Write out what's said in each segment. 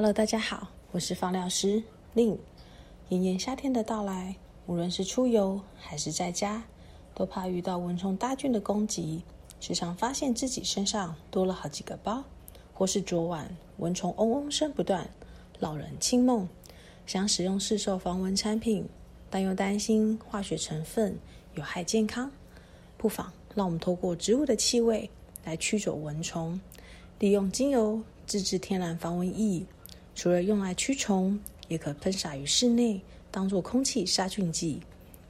Hello，大家好，我是芳疗师令。炎炎夏天的到来，无论是出游还是在家，都怕遇到蚊虫大军的攻击，时常发现自己身上多了好几个包，或是昨晚蚊虫嗡嗡声不断，扰人清梦。想使用市售防蚊产品，但又担心化学成分有害健康，不妨让我们透过植物的气味来驱走蚊虫，利用精油自制天然防蚊液。除了用来驱虫，也可喷洒于室内，当做空气杀菌剂。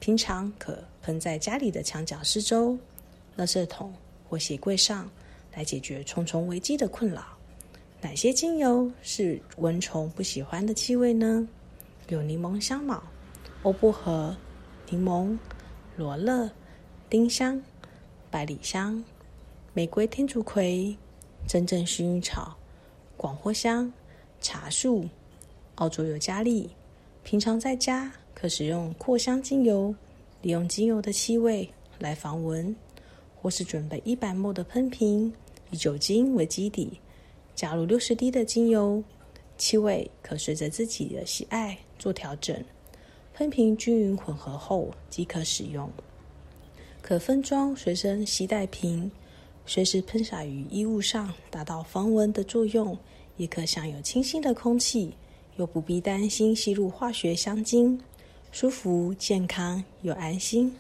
平常可喷在家里的墙角四周、垃圾桶或鞋柜上，来解决虫虫危机的困扰。哪些精油是蚊虫不喜欢的气味呢？有柠檬香茅、欧薄荷、柠檬、罗勒、丁香、百里香、玫瑰天竺葵、真正薰衣草、广藿香。茶树、澳洲尤加利，平常在家可使用扩香精油，利用精油的气味来防蚊，或是准备一百沫的喷瓶，以酒精为基底，加入六十滴的精油，气味可随着自己的喜爱做调整。喷瓶均匀混合后即可使用，可分装随身携带瓶，随时喷洒于衣物上，达到防蚊的作用。也可享有清新的空气，又不必担心吸入化学香精，舒服、健康又安心。